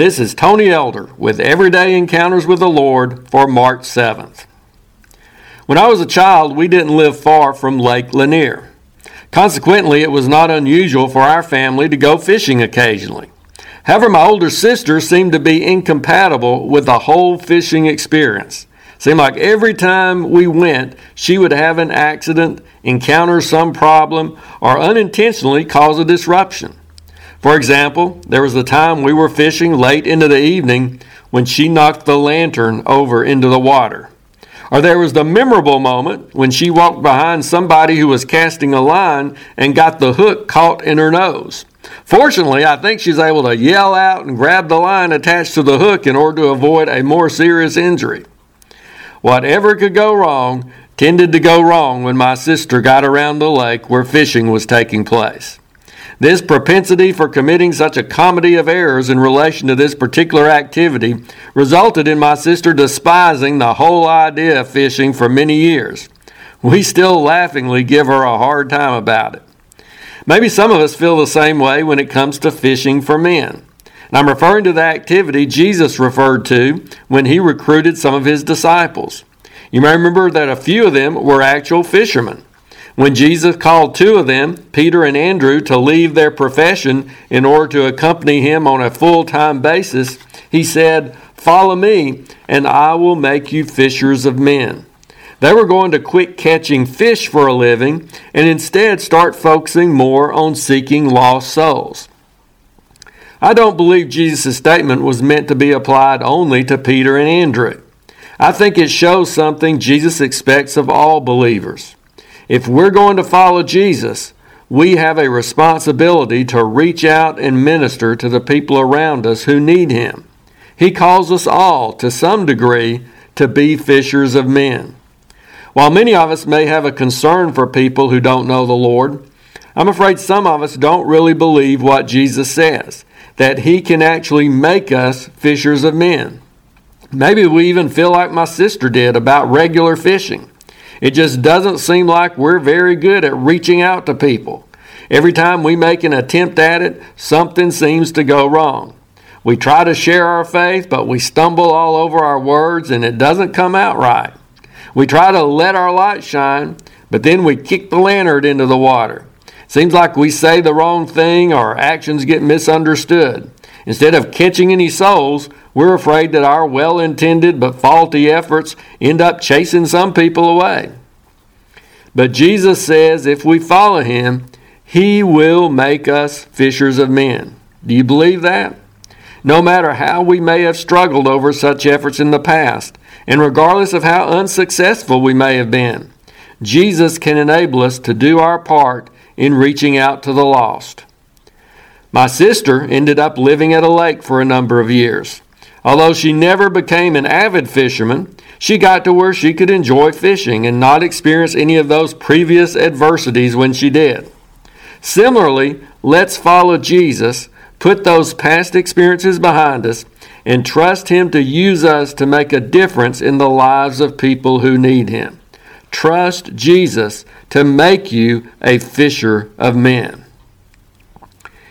This is Tony Elder with Everyday Encounters with the Lord for March 7th. When I was a child, we didn't live far from Lake Lanier. Consequently, it was not unusual for our family to go fishing occasionally. However, my older sister seemed to be incompatible with the whole fishing experience. Seemed like every time we went, she would have an accident, encounter some problem, or unintentionally cause a disruption. For example, there was a time we were fishing late into the evening when she knocked the lantern over into the water. Or there was the memorable moment when she walked behind somebody who was casting a line and got the hook caught in her nose. Fortunately, I think she's able to yell out and grab the line attached to the hook in order to avoid a more serious injury. Whatever could go wrong tended to go wrong when my sister got around the lake where fishing was taking place. This propensity for committing such a comedy of errors in relation to this particular activity resulted in my sister despising the whole idea of fishing for many years. We still laughingly give her a hard time about it. Maybe some of us feel the same way when it comes to fishing for men. And I'm referring to the activity Jesus referred to when he recruited some of his disciples. You may remember that a few of them were actual fishermen. When Jesus called two of them, Peter and Andrew, to leave their profession in order to accompany him on a full time basis, he said, Follow me, and I will make you fishers of men. They were going to quit catching fish for a living and instead start focusing more on seeking lost souls. I don't believe Jesus' statement was meant to be applied only to Peter and Andrew. I think it shows something Jesus expects of all believers. If we're going to follow Jesus, we have a responsibility to reach out and minister to the people around us who need Him. He calls us all, to some degree, to be fishers of men. While many of us may have a concern for people who don't know the Lord, I'm afraid some of us don't really believe what Jesus says that He can actually make us fishers of men. Maybe we even feel like my sister did about regular fishing. It just doesn't seem like we're very good at reaching out to people. Every time we make an attempt at it, something seems to go wrong. We try to share our faith, but we stumble all over our words and it doesn't come out right. We try to let our light shine, but then we kick the lantern into the water. Seems like we say the wrong thing or our actions get misunderstood. Instead of catching any souls, we're afraid that our well intended but faulty efforts end up chasing some people away. But Jesus says if we follow him, he will make us fishers of men. Do you believe that? No matter how we may have struggled over such efforts in the past, and regardless of how unsuccessful we may have been, Jesus can enable us to do our part in reaching out to the lost. My sister ended up living at a lake for a number of years. Although she never became an avid fisherman, she got to where she could enjoy fishing and not experience any of those previous adversities when she did. Similarly, let's follow Jesus, put those past experiences behind us, and trust Him to use us to make a difference in the lives of people who need Him. Trust Jesus to make you a fisher of men.